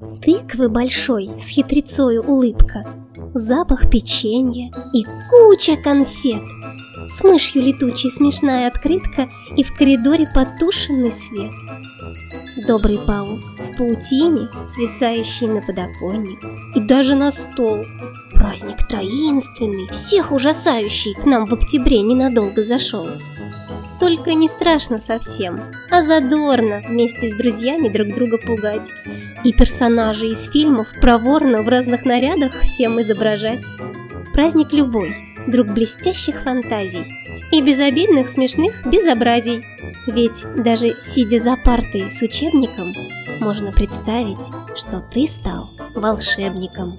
Тыквы большой с хитрецою улыбка, запах печенья и куча конфет. С мышью летучей смешная открытка и в коридоре потушенный свет. Добрый паук в паутине, свисающий на подоконник и даже на стол. Праздник таинственный, всех ужасающий, к нам в октябре ненадолго зашел. Только не страшно совсем, а задорно вместе с друзьями друг друга пугать. И персонажей из фильмов проворно в разных нарядах всем изображать. Праздник любой, друг блестящих фантазий и безобидных смешных безобразий. Ведь даже сидя за партой с учебником, можно представить, что ты стал волшебником.